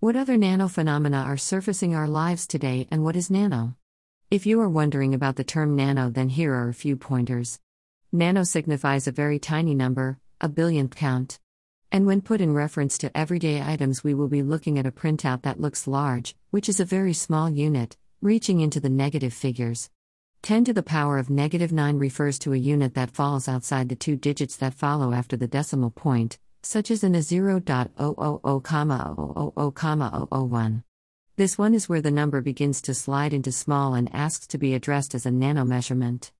What other nano phenomena are surfacing our lives today, and what is nano? If you are wondering about the term nano, then here are a few pointers. Nano signifies a very tiny number, a billionth count. And when put in reference to everyday items, we will be looking at a printout that looks large, which is a very small unit, reaching into the negative figures. 10 to the power of negative 9 refers to a unit that falls outside the two digits that follow after the decimal point, such as in a 0.000,000,001. This one is where the number begins to slide into small and asks to be addressed as a nano measurement.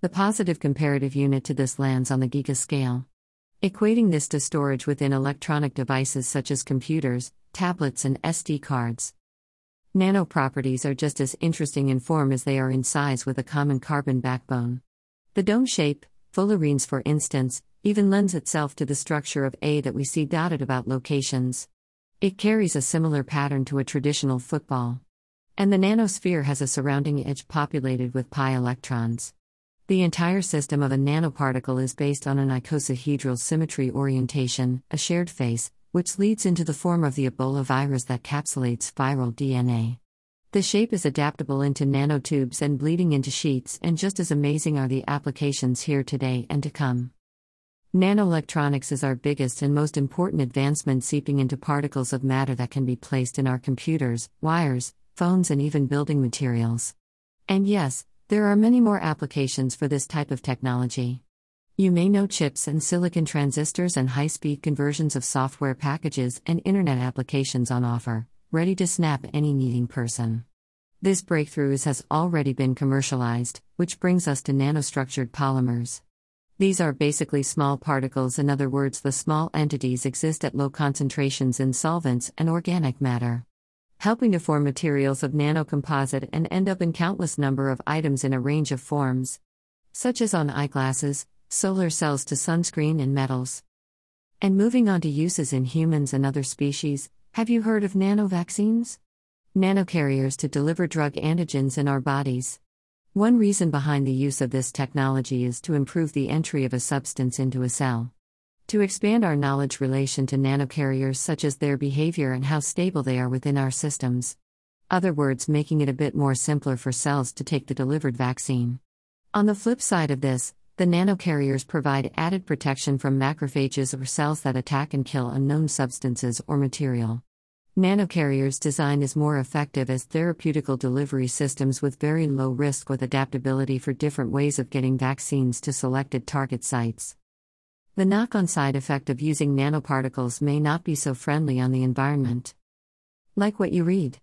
The positive comparative unit to this lands on the giga scale. Equating this to storage within electronic devices such as computers, tablets, and SD cards. Nano properties are just as interesting in form as they are in size with a common carbon backbone. The dome shape, fullerenes for instance, even lends itself to the structure of A that we see dotted about locations. It carries a similar pattern to a traditional football. And the nanosphere has a surrounding edge populated with pi electrons. The entire system of a nanoparticle is based on an icosahedral symmetry orientation, a shared face, which leads into the form of the Ebola virus that capsulates viral DNA. The shape is adaptable into nanotubes and bleeding into sheets, and just as amazing are the applications here today and to come. Nanoelectronics is our biggest and most important advancement, seeping into particles of matter that can be placed in our computers, wires, phones, and even building materials. And yes, there are many more applications for this type of technology. You may know chips and silicon transistors and high speed conversions of software packages and internet applications on offer, ready to snap any needing person. This breakthrough has already been commercialized, which brings us to nanostructured polymers. These are basically small particles, in other words, the small entities exist at low concentrations in solvents and organic matter. Helping to form materials of nanocomposite and end up in countless number of items in a range of forms, such as on eyeglasses, solar cells to sunscreen and metals. And moving on to uses in humans and other species, have you heard of nanovaccines? Nanocarriers to deliver drug antigens in our bodies. One reason behind the use of this technology is to improve the entry of a substance into a cell. To expand our knowledge relation to nanocarriers such as their behavior and how stable they are within our systems. Other words making it a bit more simpler for cells to take the delivered vaccine. On the flip side of this, the nanocarriers provide added protection from macrophages or cells that attack and kill unknown substances or material. Nanocarriers' design is more effective as therapeutical delivery systems with very low risk with adaptability for different ways of getting vaccines to selected target sites. The knock on side effect of using nanoparticles may not be so friendly on the environment. Like what you read.